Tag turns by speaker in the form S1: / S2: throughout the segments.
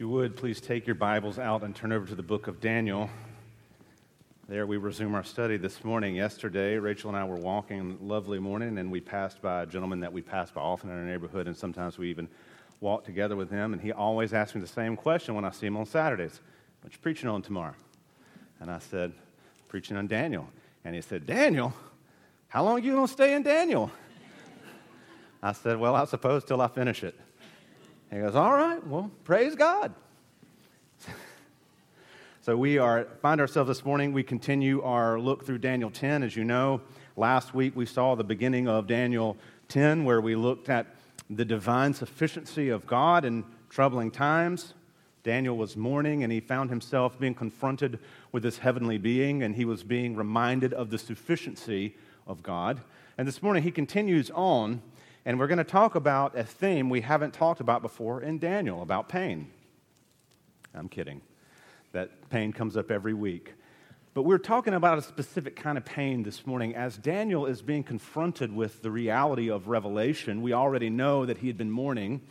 S1: you would, please take your Bibles out and turn over to the book of Daniel. There we resume our study this morning. Yesterday, Rachel and I were walking, a lovely morning, and we passed by a gentleman that we pass by often in our neighborhood, and sometimes we even walk together with him. And he always asks me the same question when I see him on Saturdays What you preaching on tomorrow? And I said, Preaching on Daniel. And he said, Daniel? How long are you going to stay in Daniel? I said, Well, I suppose till I finish it. He goes, All right, well, praise God. so we are find ourselves this morning. We continue our look through Daniel 10. As you know, last week we saw the beginning of Daniel 10, where we looked at the divine sufficiency of God in troubling times. Daniel was mourning and he found himself being confronted with this heavenly being, and he was being reminded of the sufficiency of God. And this morning he continues on and we're going to talk about a theme we haven't talked about before in Daniel about pain. I'm kidding. That pain comes up every week. But we're talking about a specific kind of pain this morning. As Daniel is being confronted with the reality of revelation, we already know that he had been mourning.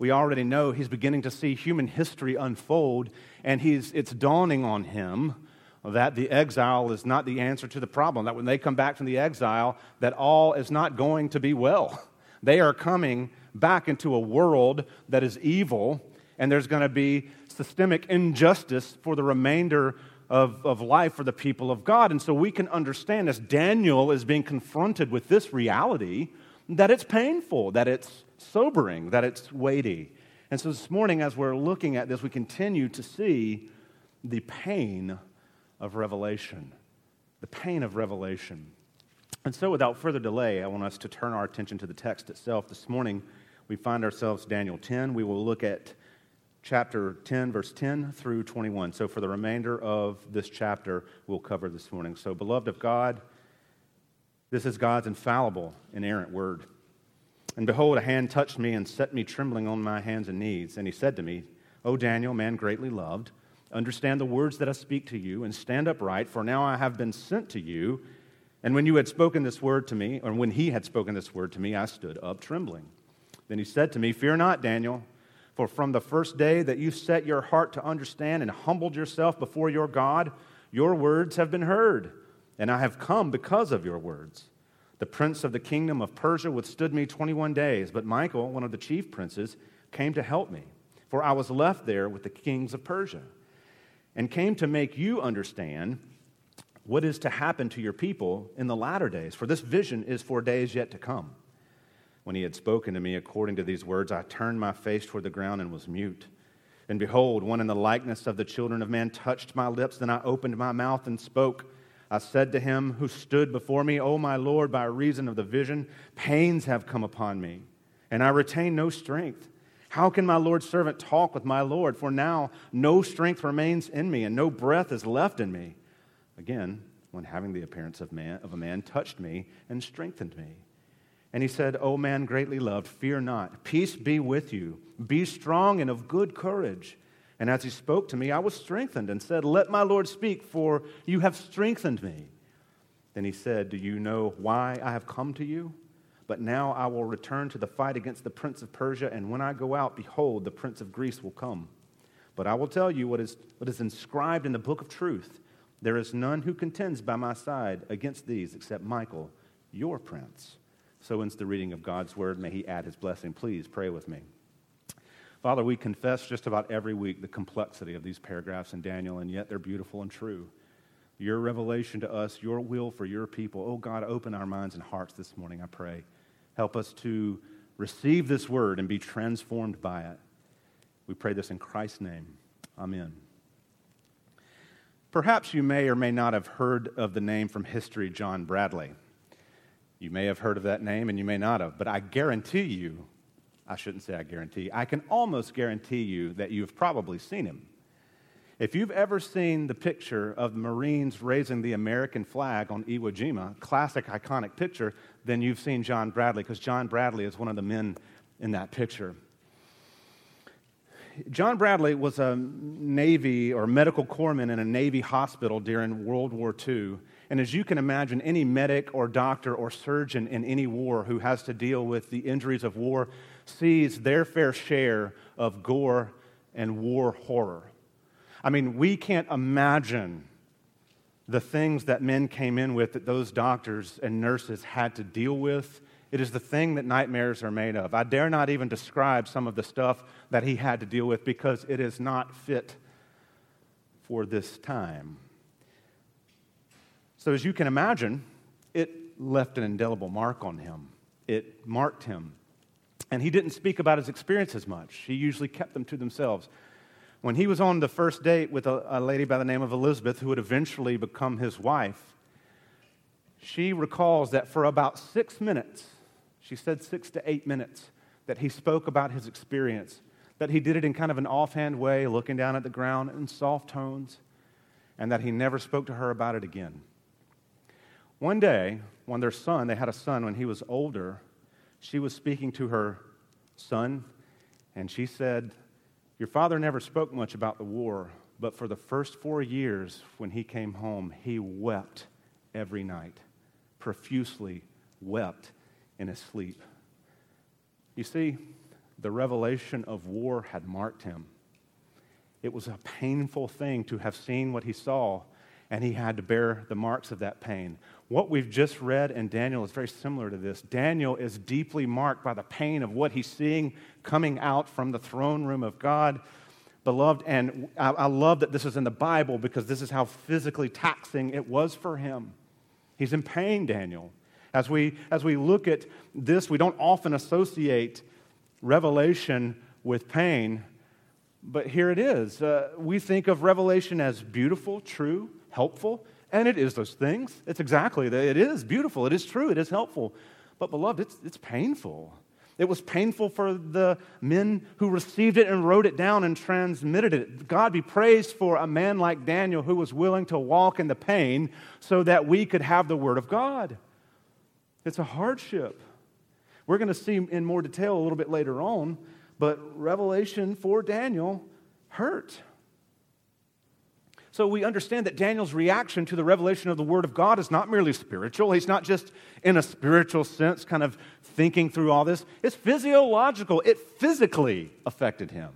S1: We already know he's beginning to see human history unfold, and he's, it's dawning on him that the exile is not the answer to the problem, that when they come back from the exile, that all is not going to be well they are coming back into a world that is evil, and there's going to be systemic injustice for the remainder of, of life for the people of God. And so we can understand as Daniel is being confronted with this reality that it's painful, that it's sobering, that it's weighty. And so this morning, as we're looking at this, we continue to see the pain of revelation. The pain of revelation. And so, without further delay, I want us to turn our attention to the text itself. This morning, we find ourselves Daniel 10. We will look at chapter 10, verse 10 through 21. So, for the remainder of this chapter, we'll cover this morning. So, beloved of God, this is God's infallible, inerrant word. And behold, a hand touched me and set me trembling on my hands and knees. And he said to me, O Daniel, man greatly loved, understand the words that I speak to you and stand upright, for now I have been sent to you and when you had spoken this word to me, or when he had spoken this word to me, I stood up trembling. Then he said to me, Fear not, Daniel, for from the first day that you set your heart to understand and humbled yourself before your God, your words have been heard, and I have come because of your words. The prince of the kingdom of Persia withstood me 21 days, but Michael, one of the chief princes, came to help me, for I was left there with the kings of Persia, and came to make you understand what is to happen to your people in the latter days, for this vision is for days yet to come. When he had spoken to me according to these words, I turned my face toward the ground and was mute. And behold, one in the likeness of the children of men touched my lips. Then I opened my mouth and spoke. I said to him who stood before me, O my Lord, by reason of the vision, pains have come upon me, and I retain no strength. How can my Lord's servant talk with my Lord? For now no strength remains in me, and no breath is left in me. Again, when having the appearance of, man, of a man touched me and strengthened me. And he said, O man greatly loved, fear not. Peace be with you. Be strong and of good courage. And as he spoke to me, I was strengthened and said, Let my Lord speak, for you have strengthened me. Then he said, Do you know why I have come to you? But now I will return to the fight against the prince of Persia, and when I go out, behold, the prince of Greece will come. But I will tell you what is, what is inscribed in the book of truth. There is none who contends by my side against these except Michael, your prince. So ends the reading of God's word. May he add his blessing. Please pray with me. Father, we confess just about every week the complexity of these paragraphs in Daniel, and yet they're beautiful and true. Your revelation to us, your will for your people. Oh God, open our minds and hearts this morning, I pray. Help us to receive this word and be transformed by it. We pray this in Christ's name. Amen. Perhaps you may or may not have heard of the name from history, John Bradley. You may have heard of that name and you may not have, but I guarantee you, I shouldn't say I guarantee, I can almost guarantee you that you've probably seen him. If you've ever seen the picture of the Marines raising the American flag on Iwo Jima, classic iconic picture, then you've seen John Bradley, because John Bradley is one of the men in that picture. John Bradley was a Navy or medical corpsman in a Navy hospital during World War II. And as you can imagine, any medic or doctor or surgeon in any war who has to deal with the injuries of war sees their fair share of gore and war horror. I mean, we can't imagine the things that men came in with that those doctors and nurses had to deal with. It is the thing that nightmares are made of. I dare not even describe some of the stuff that he had to deal with because it is not fit for this time. So, as you can imagine, it left an indelible mark on him. It marked him. And he didn't speak about his experiences much, he usually kept them to themselves. When he was on the first date with a, a lady by the name of Elizabeth, who would eventually become his wife, she recalls that for about six minutes, she said six to eight minutes, that he spoke about his experience, that he did it in kind of an offhand way, looking down at the ground in soft tones, and that he never spoke to her about it again. One day, when their son, they had a son when he was older, she was speaking to her son, and she said your father never spoke much about the war, but for the first four years when he came home, he wept every night, profusely wept in his sleep. You see, the revelation of war had marked him. It was a painful thing to have seen what he saw, and he had to bear the marks of that pain. What we've just read in Daniel is very similar to this. Daniel is deeply marked by the pain of what he's seeing coming out from the throne room of God. Beloved, and I, I love that this is in the Bible because this is how physically taxing it was for him. He's in pain, Daniel. As we, as we look at this, we don't often associate revelation with pain, but here it is. Uh, we think of revelation as beautiful, true, helpful. And it is those things. It's exactly that. It is beautiful. It is true. It is helpful. But, beloved, it's, it's painful. It was painful for the men who received it and wrote it down and transmitted it. God be praised for a man like Daniel who was willing to walk in the pain so that we could have the Word of God. It's a hardship. We're going to see in more detail a little bit later on, but revelation for Daniel hurt. So we understand that Daniel's reaction to the revelation of the Word of God is not merely spiritual. He's not just in a spiritual sense kind of thinking through all this. It's physiological. It physically affected him.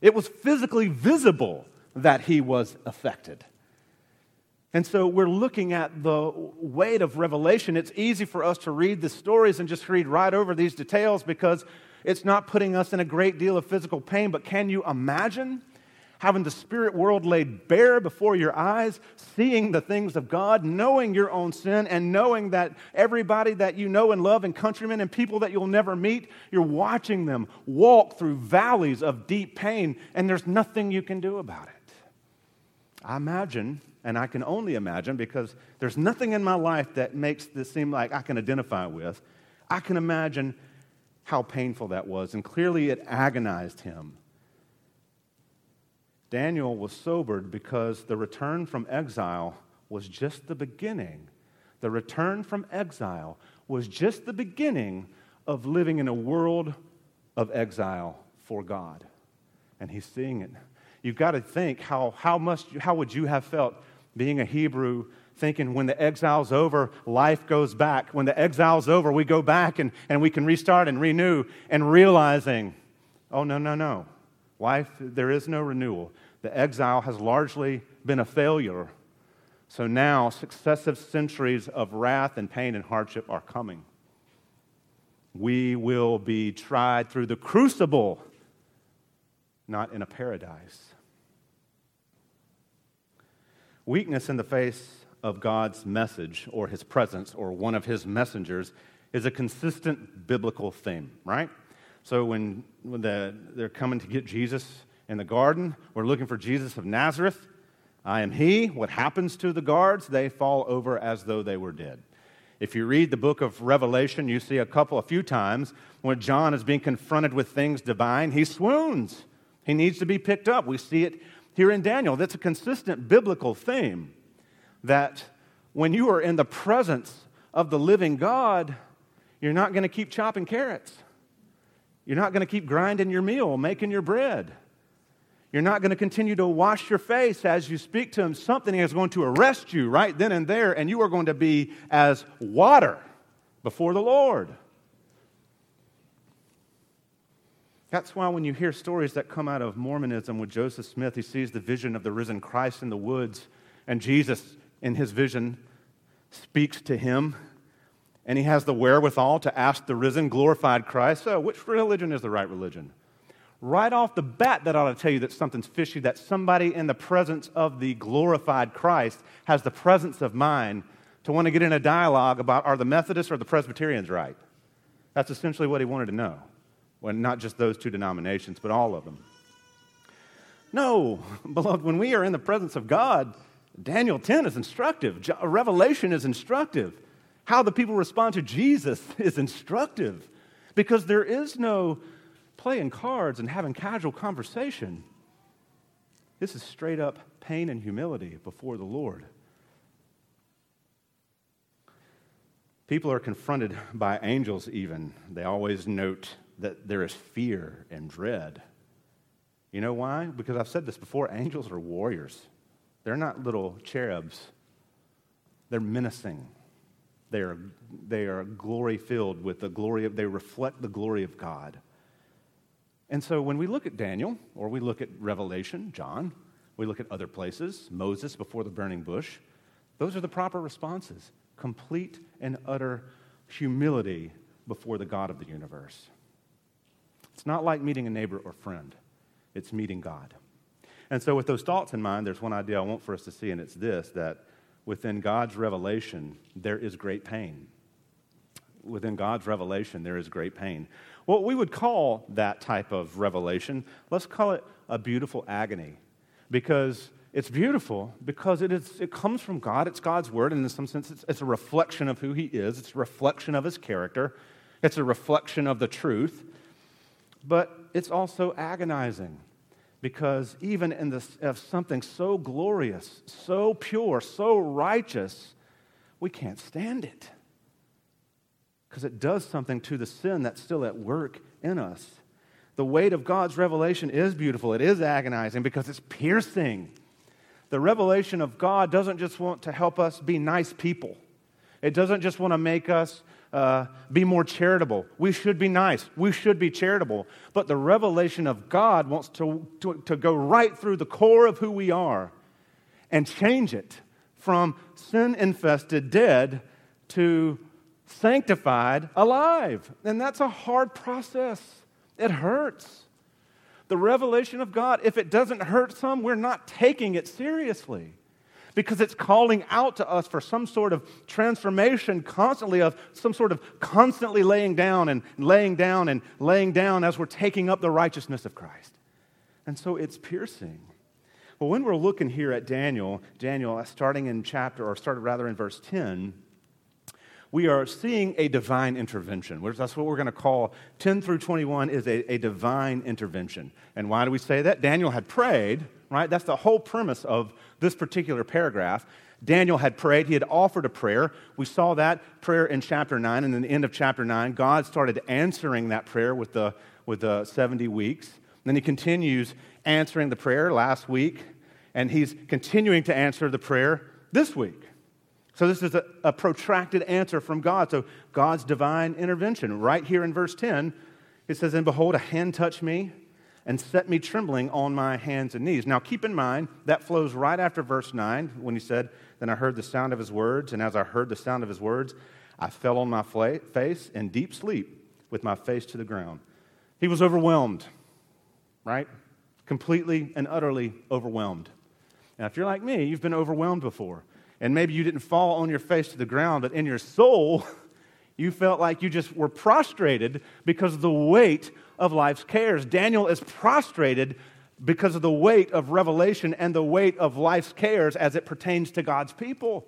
S1: It was physically visible that he was affected. And so we're looking at the weight of revelation. It's easy for us to read the stories and just read right over these details because it's not putting us in a great deal of physical pain. But can you imagine having the spirit world laid bare before your eyes, seeing the things of God, knowing your own sin, and knowing that everybody that you know and love, and countrymen and people that you'll never meet, you're watching them walk through valleys of deep pain, and there's nothing you can do about it. I imagine, and I can only imagine because there's nothing in my life that makes this seem like I can identify with. I can imagine how painful that was, and clearly it agonized him Daniel was sobered because the return from exile was just the beginning. The return from exile was just the beginning of living in a world of exile for God. And he's seeing it. You've got to think how, how, must you, how would you have felt being a Hebrew, thinking when the exile's over, life goes back. When the exile's over, we go back and, and we can restart and renew, and realizing, oh, no, no, no. Life, there is no renewal. The exile has largely been a failure. So now, successive centuries of wrath and pain and hardship are coming. We will be tried through the crucible, not in a paradise. Weakness in the face of God's message or his presence or one of his messengers is a consistent biblical theme, right? So when, when the, they're coming to get Jesus in the garden, we're looking for Jesus of Nazareth. I am he. What happens to the guards? They fall over as though they were dead. If you read the book of Revelation, you see a couple, a few times when John is being confronted with things divine, he swoons. He needs to be picked up. We see it here in Daniel. That's a consistent biblical theme that when you are in the presence of the living God, you're not going to keep chopping carrots. You're not going to keep grinding your meal, making your bread. You're not going to continue to wash your face as you speak to him. Something is going to arrest you right then and there, and you are going to be as water before the Lord. That's why when you hear stories that come out of Mormonism with Joseph Smith, he sees the vision of the risen Christ in the woods, and Jesus, in his vision, speaks to him, and he has the wherewithal to ask the risen, glorified Christ, So, which religion is the right religion? Right off the bat, that ought to tell you that something's fishy, that somebody in the presence of the glorified Christ has the presence of mind to want to get in a dialogue about are the Methodists or the Presbyterians right? That's essentially what he wanted to know. Well, not just those two denominations, but all of them. No, beloved, when we are in the presence of God, Daniel 10 is instructive. Revelation is instructive. How the people respond to Jesus is instructive because there is no playing cards and having casual conversation. This is straight up pain and humility before the Lord. People are confronted by angels, even. They always note that there is fear and dread. You know why? Because I've said this before angels are warriors. They're not little cherubs, they're menacing. They are, they are glory filled with the glory of, they reflect the glory of God. And so when we look at Daniel, or we look at Revelation, John, we look at other places, Moses before the burning bush, those are the proper responses complete and utter humility before the God of the universe. It's not like meeting a neighbor or friend, it's meeting God. And so, with those thoughts in mind, there's one idea I want for us to see, and it's this that within God's revelation, there is great pain. Within God's revelation, there is great pain. What we would call that type of revelation, let's call it a beautiful agony, because it's beautiful because it, is, it comes from God. It's God's word, and in some sense, it's, it's a reflection of who He is, it's a reflection of His character, it's a reflection of the truth. But it's also agonizing because even in this, of something so glorious, so pure, so righteous, we can't stand it. Because it does something to the sin that's still at work in us. The weight of God's revelation is beautiful, it is agonizing because it's piercing. The revelation of God doesn't just want to help us be nice people, it doesn't just want to make us uh, be more charitable. We should be nice. We should be charitable. But the revelation of God wants to, to, to go right through the core of who we are and change it from sin infested, dead, to sanctified, alive. And that's a hard process. It hurts. The revelation of God, if it doesn't hurt some, we're not taking it seriously because it's calling out to us for some sort of transformation constantly of some sort of constantly laying down and laying down and laying down as we're taking up the righteousness of Christ. And so it's piercing. Well, when we're looking here at Daniel, Daniel, uh, starting in chapter, or started rather in verse 10, we are seeing a divine intervention. That's what we're going to call 10 through 21 is a, a divine intervention. And why do we say that? Daniel had prayed, right? That's the whole premise of this particular paragraph. Daniel had prayed. He had offered a prayer. We saw that prayer in chapter 9. And in the end of chapter 9, God started answering that prayer with the, with the 70 weeks. And then he continues answering the prayer last week. And he's continuing to answer the prayer this week. So, this is a, a, protracted answer from God. So, God's divine intervention. Right here in verse 10, it says, And behold, a hand touched me and set me trembling on my hands and knees. Now, keep in mind, that flows right after verse 9 when he said, Then I heard the sound of his words, and as I heard the sound of his words, I fell on my face in deep sleep with my face to the ground. He was overwhelmed, right? Completely and utterly overwhelmed. Now, if you're like me, you've been overwhelmed before and maybe you didn't fall on your face to the ground, but in your soul, you felt like you just were prostrated because the weight of life's cares. Daniel is prostrated because of the weight of revelation and the weight of life's cares as it pertains to God's people.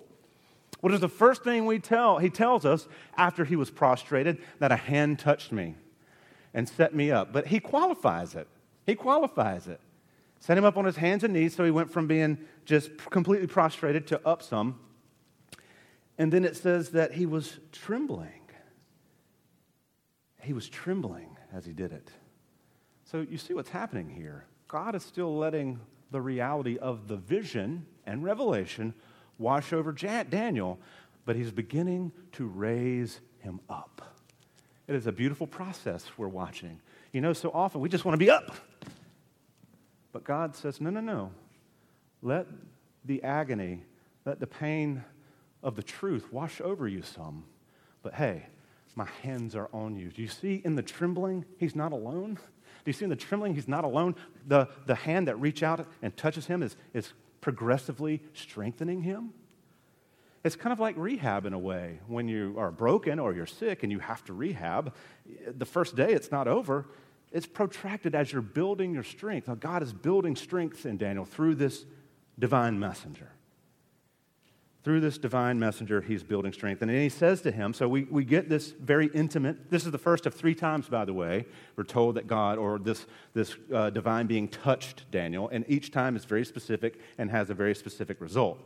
S1: What is the first thing we tell? He tells us after he was prostrated that a hand touched me and set me up. But he qualifies it. He qualifies it. Set him up on his hands and knees so he went from being just completely prostrated to up some. And then it says that he was trembling. He was trembling as he did it. So you see what's happening here. God is still letting the reality of the vision and revelation wash over Daniel, but he's beginning to raise him up. It is a beautiful process we're watching. You know, so often we just want to be up. But God says, no, no, no. Let the agony, let the pain of the truth wash over you some. But hey, my hands are on you. Do you see in the trembling, he's not alone? Do you see in the trembling, he's not alone? The, the hand that reach out and touches him is, is progressively strengthening him. It's kind of like rehab in a way. When you are broken or you're sick and you have to rehab, the first day it's not over. It's protracted as you're building your strength. Now, God is building strength in Daniel through this divine messenger. Through this divine messenger, he's building strength. And he says to him, so we, we get this very intimate, this is the first of three times, by the way, we're told that God or this, this uh, divine being touched Daniel, and each time is very specific and has a very specific result.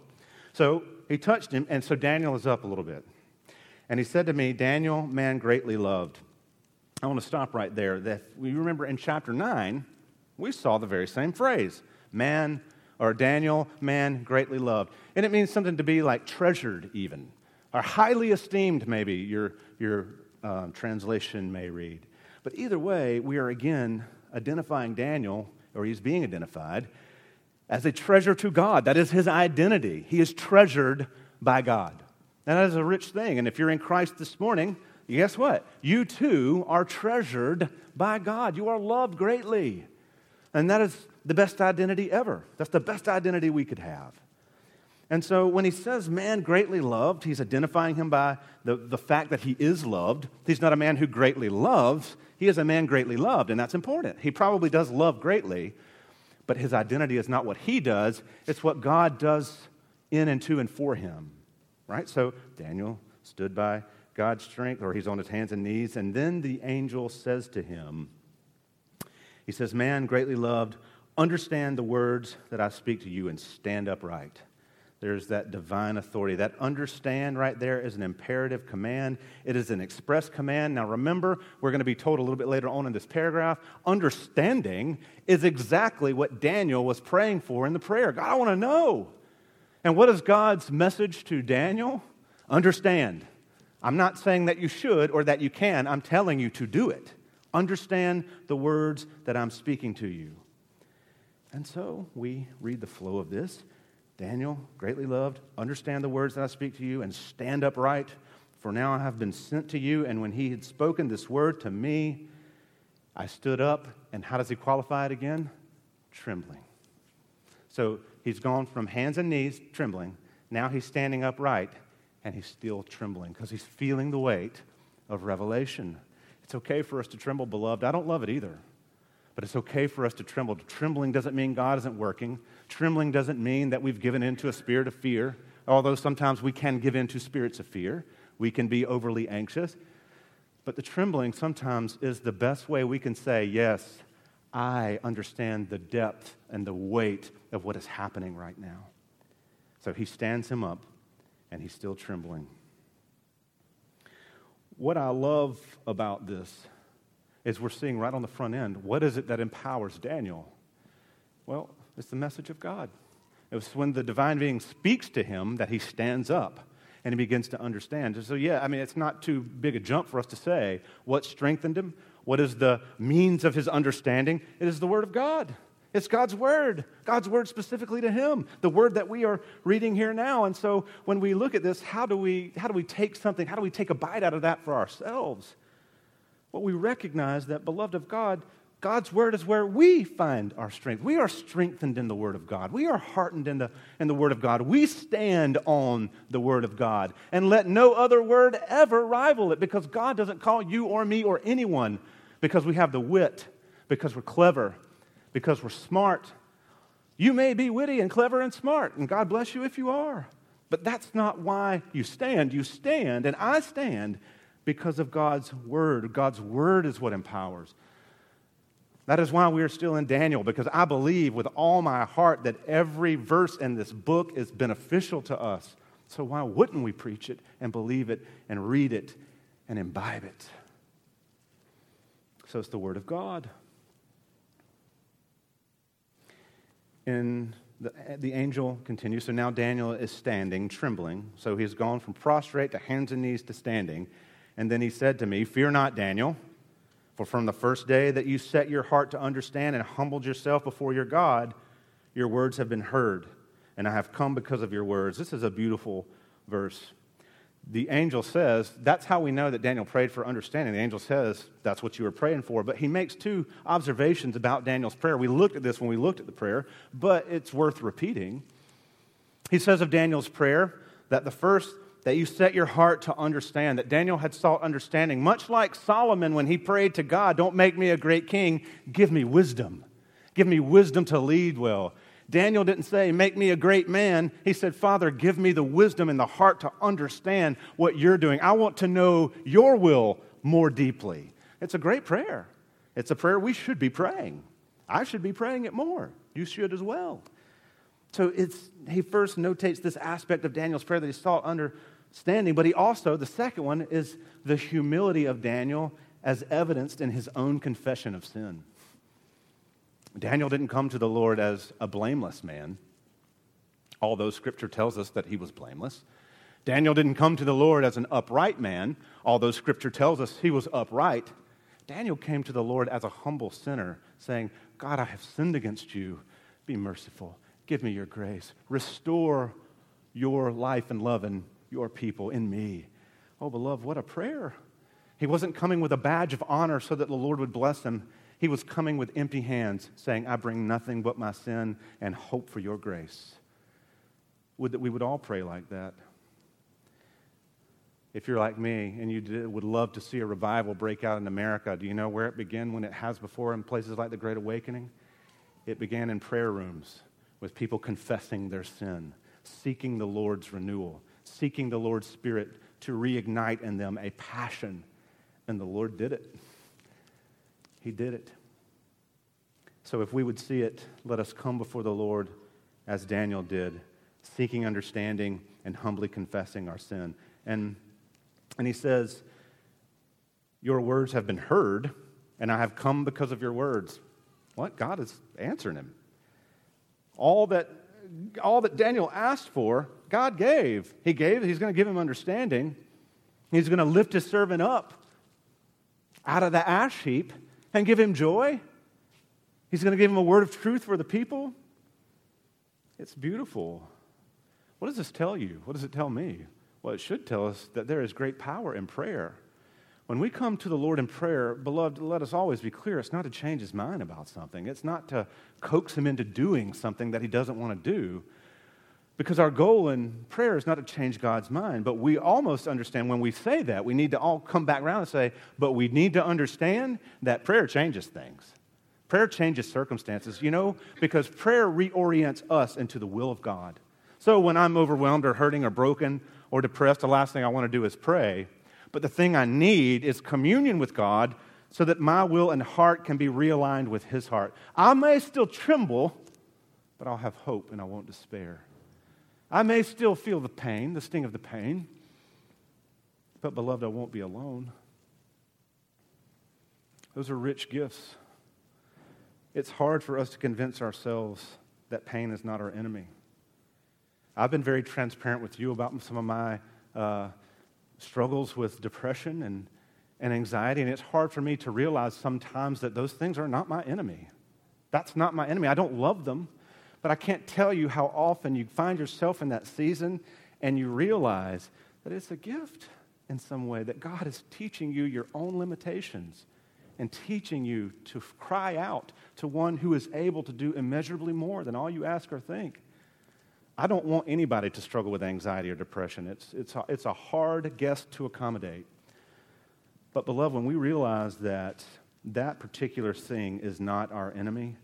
S1: So he touched him, and so Daniel is up a little bit. And he said to me, Daniel, man greatly loved. I want to stop right there. That we remember in chapter 9, we saw the very same phrase man or Daniel, man greatly loved. And it means something to be like treasured, even, or highly esteemed, maybe your, your uh, translation may read. But either way, we are again identifying Daniel, or he's being identified, as a treasure to God. That is his identity. He is treasured by God. And that is a rich thing. And if you're in Christ this morning, guess what? You too are treasured by God. You are loved greatly. And that is the best identity ever. That's the best identity we could have. And so when he says man greatly loved, he's identifying him by the, the fact that he is loved. He's not a man who greatly loves, he is a man greatly loved, and that's important. He probably does love greatly, but his identity is not what he does, it's what God does in and to and for him. Right? So Daniel stood by God's strength, or he's on his hands and knees, and then the angel says to him, He says, Man greatly loved, understand the words that I speak to you and stand upright. There's that divine authority. That understand right there is an imperative command. It is an express command. Now, remember, we're going to be told a little bit later on in this paragraph understanding is exactly what Daniel was praying for in the prayer. God, I want to know. And what is God's message to Daniel? Understand. I'm not saying that you should or that you can, I'm telling you to do it. Understand the words that I'm speaking to you. And so we read the flow of this. Daniel, greatly loved, understand the words that I speak to you and stand upright, for now I have been sent to you. And when he had spoken this word to me, I stood up. And how does he qualify it again? Trembling. So he's gone from hands and knees, trembling. Now he's standing upright and he's still trembling because he's feeling the weight of revelation. It's okay for us to tremble, beloved. I don't love it either. But it's okay for us to tremble. Trembling doesn't mean God isn't working. Trembling doesn't mean that we've given into a spirit of fear, although sometimes we can give into spirits of fear. We can be overly anxious. But the trembling sometimes is the best way we can say, Yes, I understand the depth and the weight of what is happening right now. So he stands him up, and he's still trembling. What I love about this is we're seeing right on the front end what is it that empowers Daniel? Well, it's the message of God. It was when the divine being speaks to him that he stands up and he begins to understand. So, yeah, I mean, it's not too big a jump for us to say what strengthened him, what is the means of his understanding. It is the Word of God. It's God's Word, God's Word specifically to him, the Word that we are reading here now. And so, when we look at this, how do we, how do we take something, how do we take a bite out of that for ourselves? Well, we recognize that, beloved of God, God's word is where we find our strength. We are strengthened in the word of God. We are heartened in the, in the word of God. We stand on the word of God and let no other word ever rival it because God doesn't call you or me or anyone because we have the wit, because we're clever, because we're smart. You may be witty and clever and smart, and God bless you if you are. But that's not why you stand. You stand, and I stand because of God's word. God's word is what empowers. That is why we are still in Daniel, because I believe with all my heart that every verse in this book is beneficial to us. So why wouldn't we preach it and believe it and read it and imbibe it? So it's the Word of God. And the, the angel continues. So now Daniel is standing, trembling. So he's gone from prostrate to hands and knees to standing. And then he said to me, Fear not, Daniel, For from the first day that you set your heart to understand and humbled yourself before your God, your words have been heard, and I have come because of your words. This is a beautiful verse. The angel says, that's how we know that Daniel prayed for understanding. The angel says, that's what you were praying for. But he makes two observations about Daniel's prayer. We looked at this when we looked at the prayer, but it's worth repeating. He says of Daniel's prayer that the first that you set your heart to understand, that Daniel had sought understanding, much like Solomon when he prayed to God, Don't make me a great king, give me wisdom. Give me wisdom to lead well. Daniel didn't say, Make me a great man. He said, Father, give me the wisdom and the heart to understand what you're doing. I want to know your will more deeply. It's a great prayer. It's a prayer we should be praying. I should be praying it more. You should as well. So it's, he first notates this aspect of Daniel's prayer that he sought understanding, but he also, the second one, is the humility of Daniel as evidenced in his own confession of sin. Daniel didn't come to the Lord as a blameless man, although Scripture tells us that he was blameless. Daniel didn't come to the Lord as an upright man, although Scripture tells us he was upright. Daniel came to the Lord as a humble sinner, saying, God, I have sinned against you. Be merciful. Give me your grace. Restore your life and love and your people in me. Oh, beloved, what a prayer. He wasn't coming with a badge of honor so that the Lord would bless him. He was coming with empty hands, saying, I bring nothing but my sin and hope for your grace. Would that we would all pray like that. If you're like me and you would love to see a revival break out in America, do you know where it began when it has before in places like the Great Awakening? It began in prayer rooms with people confessing their sin, seeking the Lord's renewal seeking the Lord's Spirit to reignite in them a passion. And the Lord did it. He did it. So if we would see it, let us come before the Lord as Daniel did, seeking understanding and humbly confessing our sin. And, and he says, Your words have been heard, and I have come because of your words. What? God is answering him. All that all that Daniel asked for, God gave. He gave, he's going to give him understanding. He's going to lift his servant up out of the ash heap and give him joy. He's going to give him a word of truth for the people. It's beautiful. What does this tell you? What does it tell me? Well, it should tell us that there is great power in prayer. When we come to the Lord in prayer, beloved, let us always be clear it's not to change his mind about something, it's not to coax him into doing something that he doesn't want to do. Because our goal in prayer is not to change God's mind, but we almost understand when we say that, we need to all come back around and say, but we need to understand that prayer changes things. Prayer changes circumstances, you know, because prayer reorients us into the will of God. So when I'm overwhelmed or hurting or broken or depressed, the last thing I want to do is pray. But the thing I need is communion with God so that my will and heart can be realigned with His heart. I may still tremble, but I'll have hope and I won't despair. I may still feel the pain, the sting of the pain, but beloved, I won't be alone. Those are rich gifts. It's hard for us to convince ourselves that pain is not our enemy. I've been very transparent with you about some of my uh, struggles with depression and, and anxiety, and it's hard for me to realize sometimes that those things are not my enemy. That's not my enemy. I don't love them, but I can't tell you how often you find yourself in that season and you realize that it's a gift in some way, that God is teaching you your own limitations and teaching you to cry out to one who is able to do immeasurably more than all you ask or think. I don't want anybody to struggle with anxiety or depression. It's, it's, a, it's a hard guest to accommodate. But, beloved, when we realize that that particular thing is not our enemy,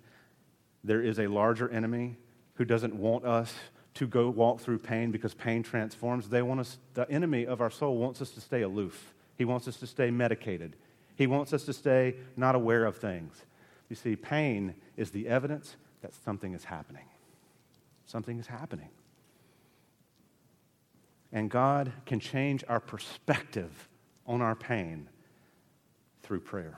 S1: there is a larger enemy who doesn't want us to go walk through pain because pain transforms. They want us, the enemy of our soul wants us to stay aloof. He wants us to stay medicated. He wants us to stay not aware of things. You see, pain is the evidence that something is happening something is happening. And God can change our perspective on our pain through prayer.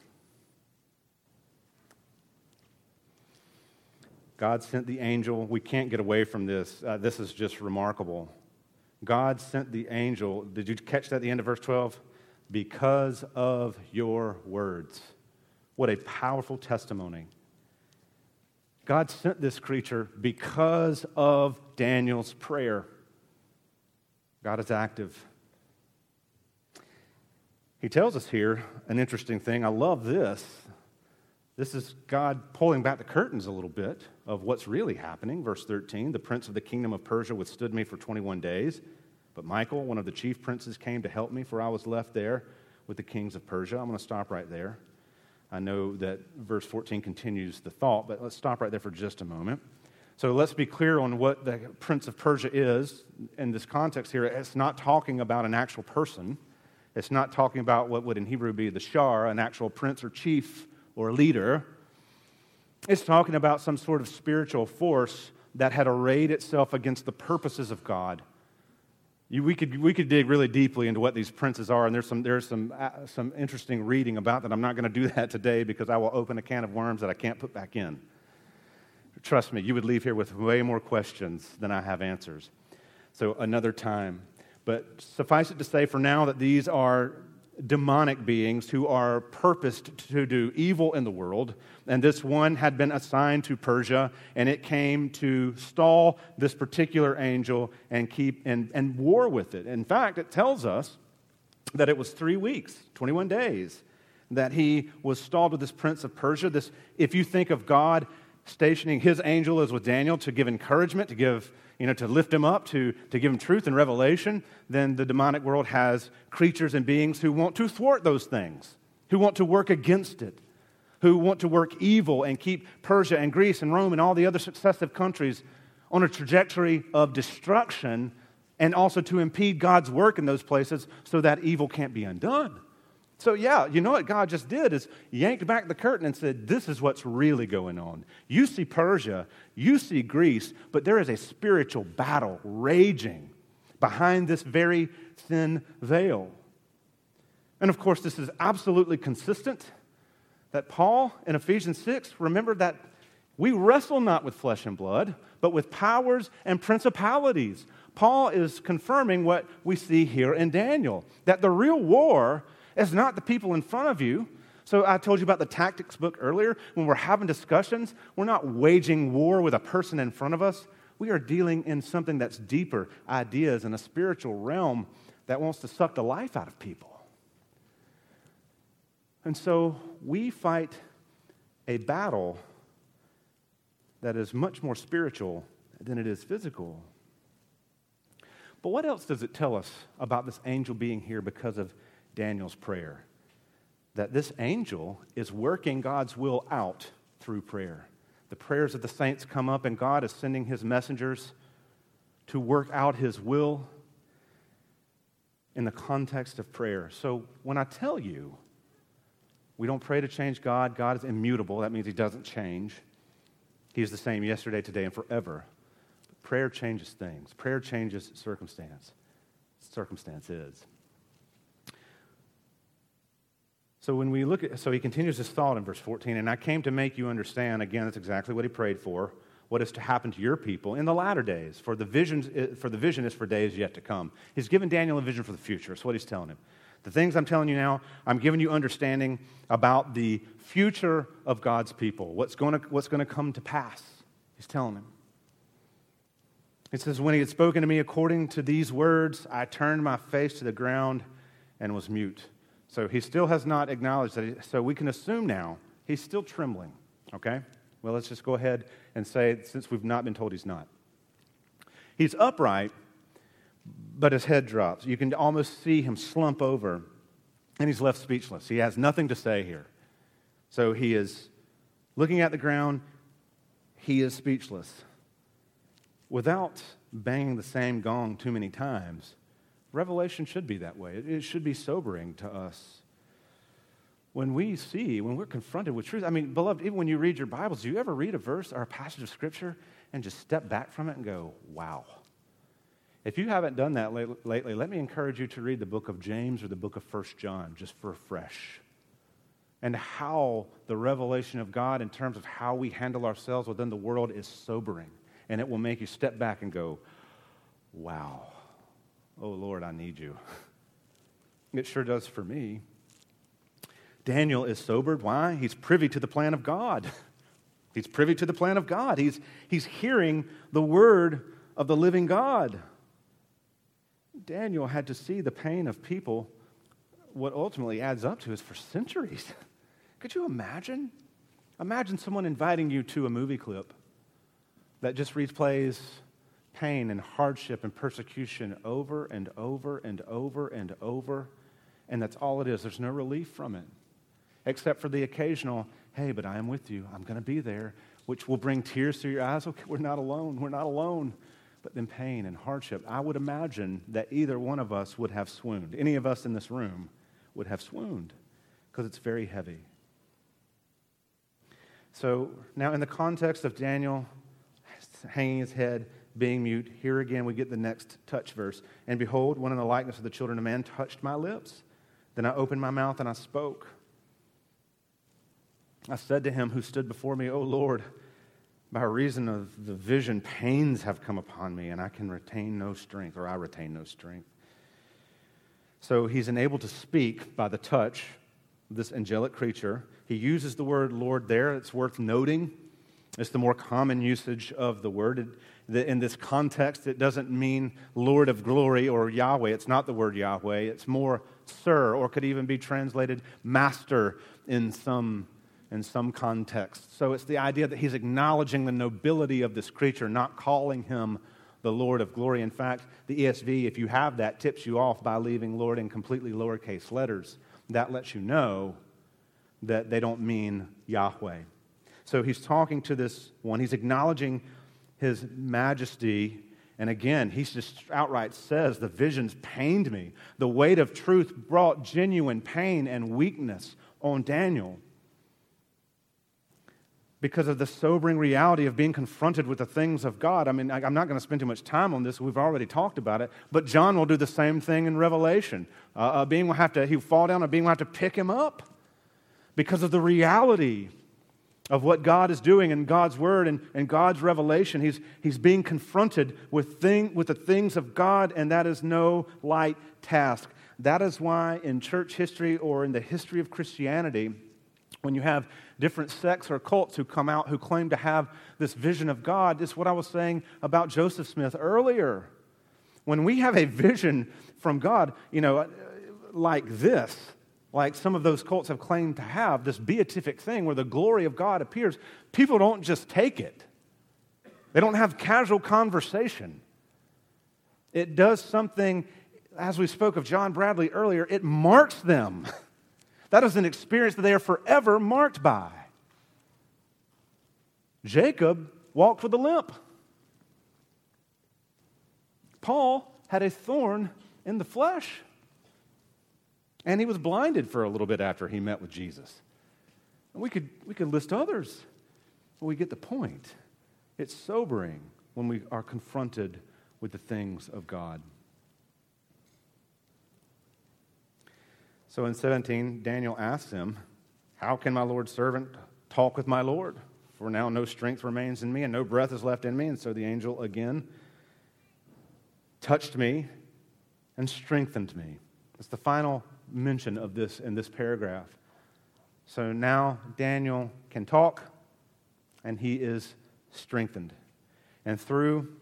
S1: God sent the angel. We can't get away from this. Uh, this is just remarkable. God sent the angel. Did you catch that at the end of verse 12? Because of your words. What a powerful testimony. God sent this creature because of Daniel's prayer. God is active. He tells us here an interesting thing. I love this. This is God pulling back the curtains a little bit of what's really happening. Verse 13 The prince of the kingdom of Persia withstood me for 21 days, but Michael, one of the chief princes, came to help me, for I was left there with the kings of Persia. I'm going to stop right there. I know that verse 14 continues the thought, but let's stop right there for just a moment. So let's be clear on what the prince of Persia is in this context here. It's not talking about an actual person. It's not talking about what would in Hebrew be the shar, an actual prince or chief or leader. It's talking about some sort of spiritual force that had arrayed itself against the purposes of God. You, we, could, we could dig really deeply into what these princes are, and there's some, there's some, uh, some interesting reading about that. I'm not going to do that today because I will open a can of worms that I can't put back in. Trust me, you would leave here with way more questions than I have answers. So, another time. But suffice it to say for now that these are demonic beings who are purposed to do evil in the world. And this one had been assigned to Persia, and it came to stall this particular angel and keep and, and war with it. In fact, it tells us that it was three weeks, 21 days, that he was stalled with this prince of Persia. This, if you think of God stationing his angel as with Daniel to give encouragement, to give you know, to lift him up, to, to give him truth and revelation, then the demonic world has creatures and beings who want to thwart those things, who want to work against it, who want to work evil and keep Persia and Greece and Rome and all the other successive countries on a trajectory of destruction and also to impede God's work in those places so that evil can't be undone. So, yeah, you know what God just did is yanked back the curtain and said, This is what's really going on. You see Persia, you see Greece, but there is a spiritual battle raging behind this very thin veil. And of course, this is absolutely consistent that Paul in Ephesians 6, remember that we wrestle not with flesh and blood, but with powers and principalities. Paul is confirming what we see here in Daniel that the real war it's not the people in front of you. So I told you about the tactics book earlier. When we're having discussions, we're not waging war with a person in front of us. We are dealing in something that's deeper, ideas in a spiritual realm that wants to suck the life out of people. And so we fight a battle that is much more spiritual than it is physical. But what else does it tell us about this angel being here because of Daniel's prayer that this angel is working God's will out through prayer. The prayers of the saints come up, and God is sending his messengers to work out his will in the context of prayer. So when I tell you we don't pray to change God, God is immutable. That means he doesn't change. He's the same yesterday, today, and forever. But prayer changes things, prayer changes circumstance. Circumstances. So when we look at, so he continues his thought in verse 14, and I came to make you understand, again, that's exactly what he prayed for, what is to happen to your people in the latter days, for the, vision, eh, for the vision is for days yet to come. He's given Daniel a vision for the future. That's what he's telling him. The things I'm telling you now, I'm giving you understanding about the future of God's people, what's going to, what's going to come to pass. He's telling him. It says, When he had spoken to me according to these words, I turned my face to the ground and was mute. So he still has not acknowledged that. He, so we can assume now he's still trembling. Okay? Well, let's just go ahead and say, since we've not been told he's not. He's upright, but his head drops. You can almost see him slump over, and he's left speechless. He has nothing to say here. So he is looking at the ground, he is speechless. Without banging the same gong too many times, Revelation should be that way. It should be sobering to us. When we see, when we're confronted with truth, I mean, beloved, even when you read your Bibles, do you ever read a verse or a passage of Scripture and just step back from it and go, wow? If you haven't done that lately, let me encourage you to read the book of James or the book of First John just for a fresh. And how the revelation of God in terms of how we handle ourselves within the world is sobering. And it will make you step back and go, wow. Oh, Lord, I need you. It sure does for me. Daniel is sobered. Why? He's privy to the plan of God. He's privy to the plan of God. He's, he's hearing the word of the living God. Daniel had to see the pain of people, what ultimately adds up to is for centuries. Could you imagine? Imagine someone inviting you to a movie clip that just replays pain and hardship and persecution over and over and over and over, and that's all it is. There's no relief from it, except for the occasional, hey, but I am with you. I'm going to be there, which will bring tears to your eyes. Okay, we're not alone. We're not alone. But then pain and hardship. I would imagine that either one of us would have swooned. Any of us in this room would have swooned because it's very heavy. So now, in the context of Daniel hanging his head, being mute, here again we get the next touch verse. And behold, one in the likeness of the children of man touched my lips. Then I opened my mouth and I spoke. I said to him who stood before me, O Lord, by reason of the vision, pains have come upon me, and I can retain no strength, or I retain no strength. So he's enabled to speak by the touch of this angelic creature. He uses the word Lord there. It's worth noting. It's the more common usage of the word. In this context, it doesn't mean Lord of glory or Yahweh. It's not the word Yahweh. It's more Sir, or could even be translated Master in some in some context. So it's the idea that he's acknowledging the nobility of this creature, not calling him the Lord of glory. In fact, the ESV, if you have that, tips you off by leaving Lord in completely lowercase letters. That lets you know that they don't mean Yahweh. So he's talking to this one, he's acknowledging his majesty. And again, he just outright says, The visions pained me. The weight of truth brought genuine pain and weakness on Daniel because of the sobering reality of being confronted with the things of God. I mean, I'm not going to spend too much time on this. We've already talked about it. But John will do the same thing in Revelation. Uh, a being will have to, he'll fall down, a being will have to pick him up because of the reality of what God is doing in God's word and, and God's revelation. He's, he's being confronted with, thing, with the things of God, and that is no light task. That is why in church history or in the history of Christianity, when you have different sects or cults who come out who claim to have this vision of God. This is what I was saying about Joseph Smith earlier. When we have a vision from God, you know, like this, like some of those cults have claimed to have, this beatific thing where the glory of God appears, people don't just take it. They don't have casual conversation. It does something, as we spoke of John Bradley earlier, it marks them. That is an experience that they are forever marked by. Jacob walked with a limp. Paul had a thorn in the flesh. And he was blinded for a little bit after he met with Jesus. And we could, we could list others, but we get the point. It's sobering when we are confronted with the things of God. So in 17, Daniel asks him, How can my Lord's servant talk with my Lord? For now no strength remains in me, and no breath is left in me. And so the angel again touched me and strengthened me. It's the final mention of this in this paragraph. So now Daniel can talk, and he is strengthened. And through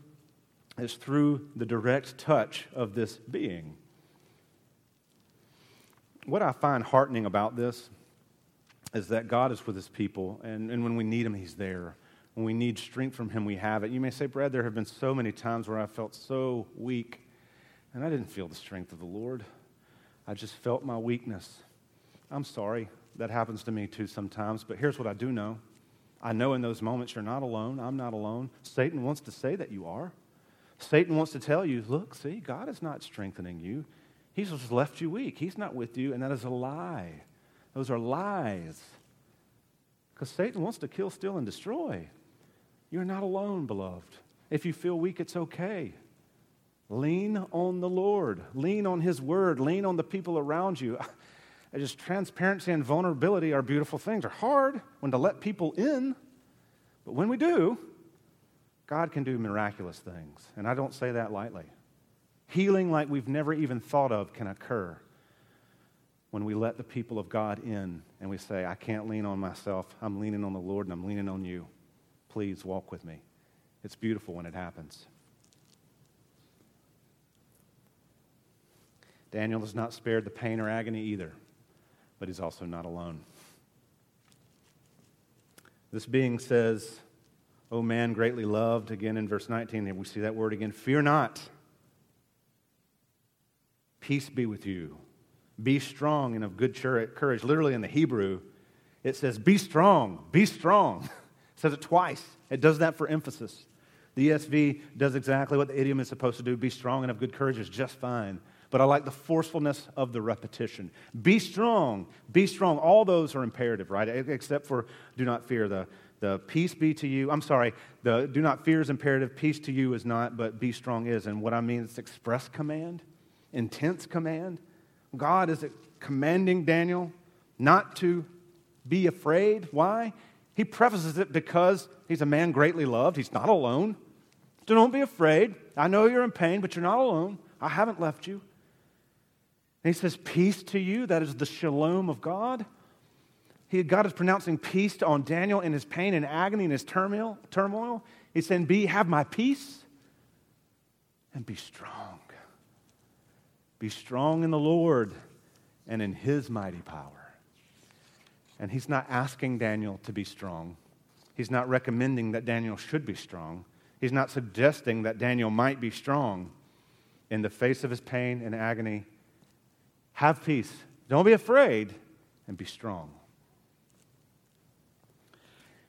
S1: it's through the direct touch of this being what I find heartening about this is that God is with his people, and, and when we need him, he's there. When we need strength from him, we have it. You may say, Brad, there have been so many times where I felt so weak, and I didn't feel the strength of the Lord. I just felt my weakness. I'm sorry. That happens to me too sometimes, but here's what I do know. I know in those moments you're not alone. I'm not alone. Satan wants to say that you are. Satan wants to tell you, look, see, God is not strengthening you. He's just left you weak. He's not with you, and that is a lie. Those are lies. Because Satan wants to kill, steal, and destroy. You're not alone, beloved. If you feel weak, it's okay. Lean on the Lord. Lean on His Word. Lean on the people around you. Just transparency and vulnerability are beautiful things. They're hard when to let people in, but when we do, God can do miraculous things. And I don't say that lightly. Healing like we've never even thought of can occur. when we let the people of God in and we say, I can't lean on myself. I'm leaning on the Lord and I'm leaning on you. Please walk with me. It's beautiful when it happens. Daniel is not spared the pain or agony either, but he's also not alone. This being says, O man greatly loved, again in verse 19, we see that word again, fear not. Peace be with you. Be strong and of good courage. Literally in the Hebrew, it says, Be strong, be strong. It says it twice. It does that for emphasis. The ESV does exactly what the idiom is supposed to do be strong and of good courage is just fine. But I like the forcefulness of the repetition. Be strong, be strong. All those are imperative, right? Except for do not fear. The, the peace be to you. I'm sorry, the do not fear is imperative. Peace to you is not, but be strong is. And what I mean is express command, intense command. God is commanding Daniel not to be afraid. Why? He prefaces it because he's a man greatly loved. He's not alone. So don't be afraid. I know you're in pain, but you're not alone. I haven't left you. And he says, Peace to you. That is the shalom of God. He, God is pronouncing peace on Daniel in his pain and agony and his turmoil. turmoil. He's saying, Be, have my peace and be strong. Be strong in the Lord and in his mighty power. And he's not asking Daniel to be strong. He's not recommending that Daniel should be strong. He's not suggesting that Daniel might be strong in the face of his pain and agony. Have peace. Don't be afraid and be strong.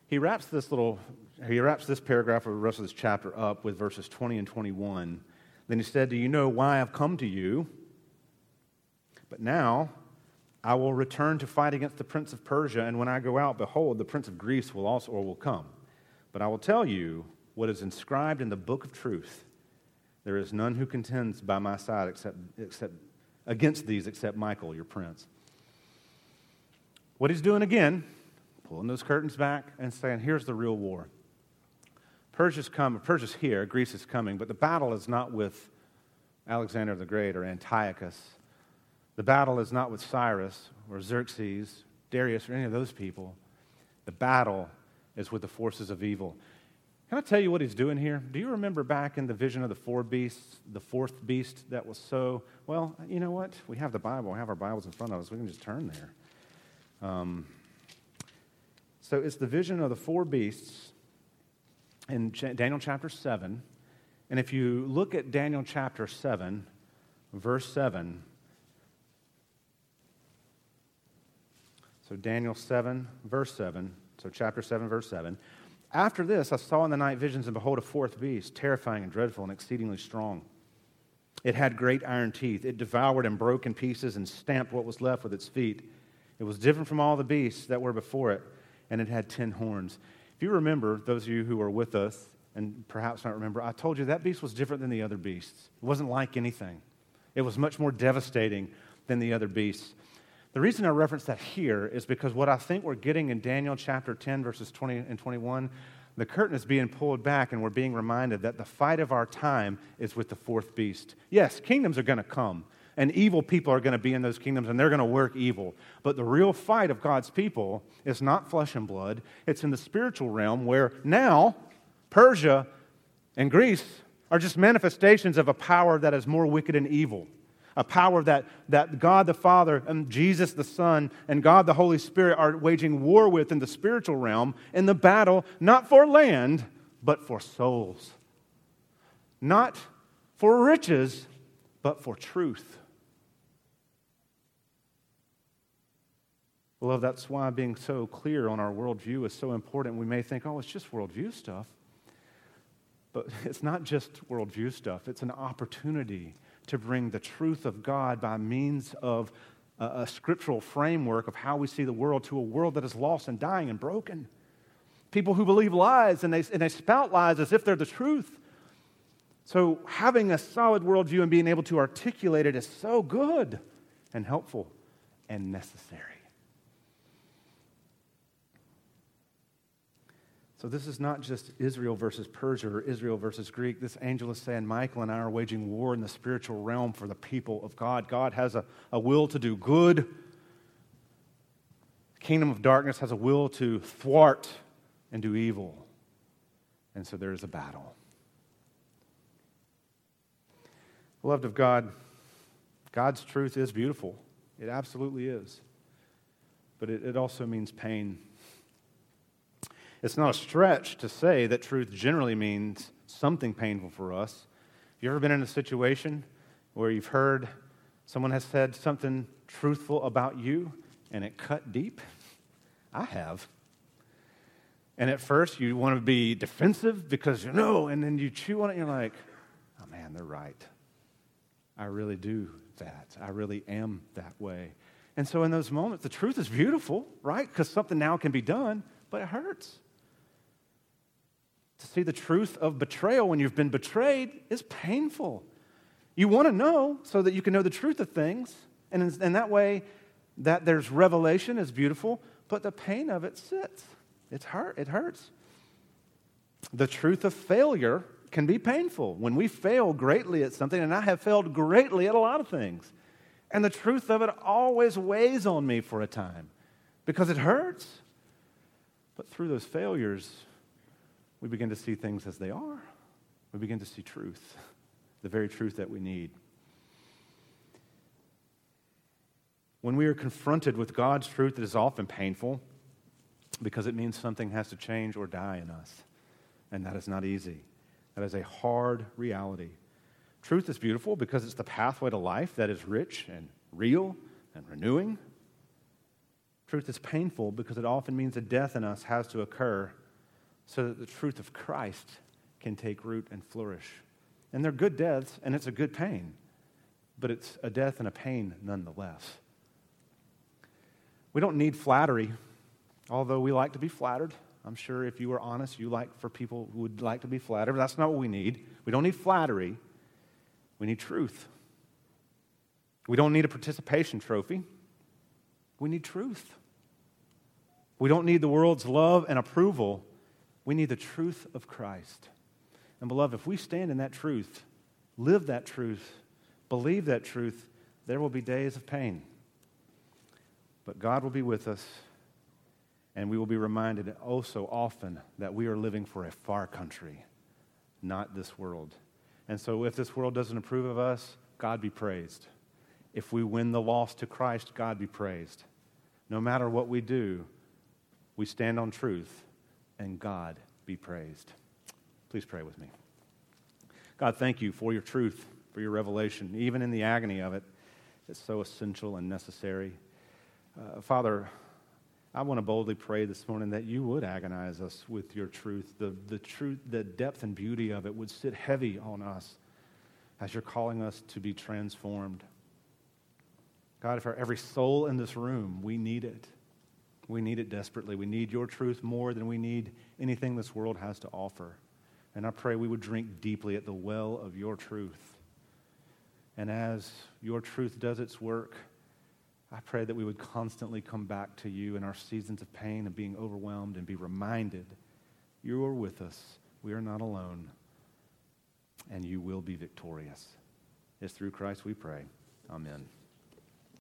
S1: He wraps this little he wraps this paragraph of the rest of this chapter up with verses 20 and 21. Then he said, Do you know why I've come to you? But now I will return to fight against the prince of Persia, and when I go out, behold, the prince of Greece will also or will come. But I will tell you what is inscribed in the book of truth. There is none who contends by my side except, except against these except Michael, your prince. What he's doing again, pulling those curtains back and saying, here's the real war. Persia's come, Persia's here, Greece is coming, but the battle is not with Alexander the Great or Antiochus the battle is not with Cyrus or Xerxes, Darius, or any of those people. The battle is with the forces of evil. Can I tell you what he's doing here? Do you remember back in the vision of the four beasts, the fourth beast that was so, well, you know what? We have the Bible, we have our Bibles in front of us. We can just turn there. Um, so it's the vision of the four beasts in Daniel chapter 7. And if you look at Daniel chapter 7, verse 7, So, Daniel 7, verse 7. So, chapter 7, verse 7. After this, I saw in the night visions, and behold, a fourth beast, terrifying and dreadful and exceedingly strong. It had great iron teeth. It devoured and broke in pieces and stamped what was left with its feet. It was different from all the beasts that were before it, and it had ten horns. If you remember, those of you who are with us, and perhaps not remember, I told you that beast was different than the other beasts. It wasn't like anything, it was much more devastating than the other beasts. The reason I reference that here is because what I think we're getting in Daniel chapter 10, verses 20 and 21, the curtain is being pulled back and we're being reminded that the fight of our time is with the fourth beast. Yes, kingdoms are going to come and evil people are going to be in those kingdoms and they're going to work evil. But the real fight of God's people is not flesh and blood, it's in the spiritual realm where now Persia and Greece are just manifestations of a power that is more wicked and evil a power that, that God the Father and Jesus the Son and God the Holy Spirit are waging war with in the spiritual realm in the battle, not for land, but for souls. Not for riches, but for truth. Love, that's why being so clear on our worldview is so important. We may think, oh, it's just worldview stuff. But it's not just worldview stuff, it's an opportunity to bring the truth of God by means of a, a scriptural framework of how we see the world to a world that is lost and dying and broken. People who believe lies and they, and they spout lies as if they're the truth. So, having a solid worldview and being able to articulate it is so good and helpful and necessary. So, this is not just Israel versus Persia or Israel versus Greek. This angel is saying Michael and I are waging war in the spiritual realm for the people of God. God has a, a will to do good kingdom of darkness has a will to thwart and do evil. And so there is a battle. Beloved of God, God's truth is beautiful. It absolutely is. But it, it also means pain. It's not a stretch to say that truth generally means something painful for us. Have you ever been in a situation where you've heard someone has said something truthful about you and it cut deep? I have. And at first you want to be defensive because you know, and then you chew on it and you're like, oh man, they're right. I really do that. I really am that way. And so in those moments, the truth is beautiful, right? Because something now can be done, but it hurts. To see the truth of betrayal when you've been betrayed is painful. You want to know so that you can know the truth of things. And in, that way, that there's revelation is beautiful, but the pain of it sits. It's hurt. It hurts. The truth of failure can be painful when we fail greatly at something, and I have failed greatly at a lot of things. And the truth of it always weighs on me for a time because it hurts. But through those failures, we begin to see things as they are. We begin to see truth, the very truth that we need. When we are confronted with God's truth, it is often painful because it means something has to change or die in us. And that is not easy. That is a hard reality. Truth is beautiful because it's the pathway to life that is rich and real and renewing. Truth is painful because it often means a death in us has to occur so that the truth of Christ can take root and flourish. And they're good deaths, and it's a good pain, but it's a death and a pain nonetheless. We don't need flattery, although we like to be flattered. I'm sure if you were honest, you like for people who would like to be flattered. That's not what we need. We don't need flattery. We need truth. We don't need a participation trophy. We need truth. We don't need the world's love and approval. We need the truth of Christ. And beloved, if we stand in that truth, live that truth, believe that truth, there will be days of pain. But God will be with us and we will be reminded oh so often that we are living for a far country, not this world. And so if this world doesn't approve of us, God be praised. If we win the lost to Christ, God be praised. No matter what we do, we stand on truth, and God be praised. Please pray with me. God, thank you for your truth, for your revelation, even in the agony of it. It's so essential and necessary. Uh, Father, I want to boldly pray this morning that you would agonize us with your truth. The, the truth, the depth and beauty of it would sit heavy on us as you're calling us to be transformed. God, for every soul in this room, we need it. We need it desperately. We need your truth more than we need anything this world has to offer. And I pray we would drink deeply at the well of your truth. And as your truth does its work, I pray that we would constantly come back to you in our seasons of pain and being overwhelmed and be reminded you are with us. We are not alone. And you will be victorious. It's through Christ we pray. Amen.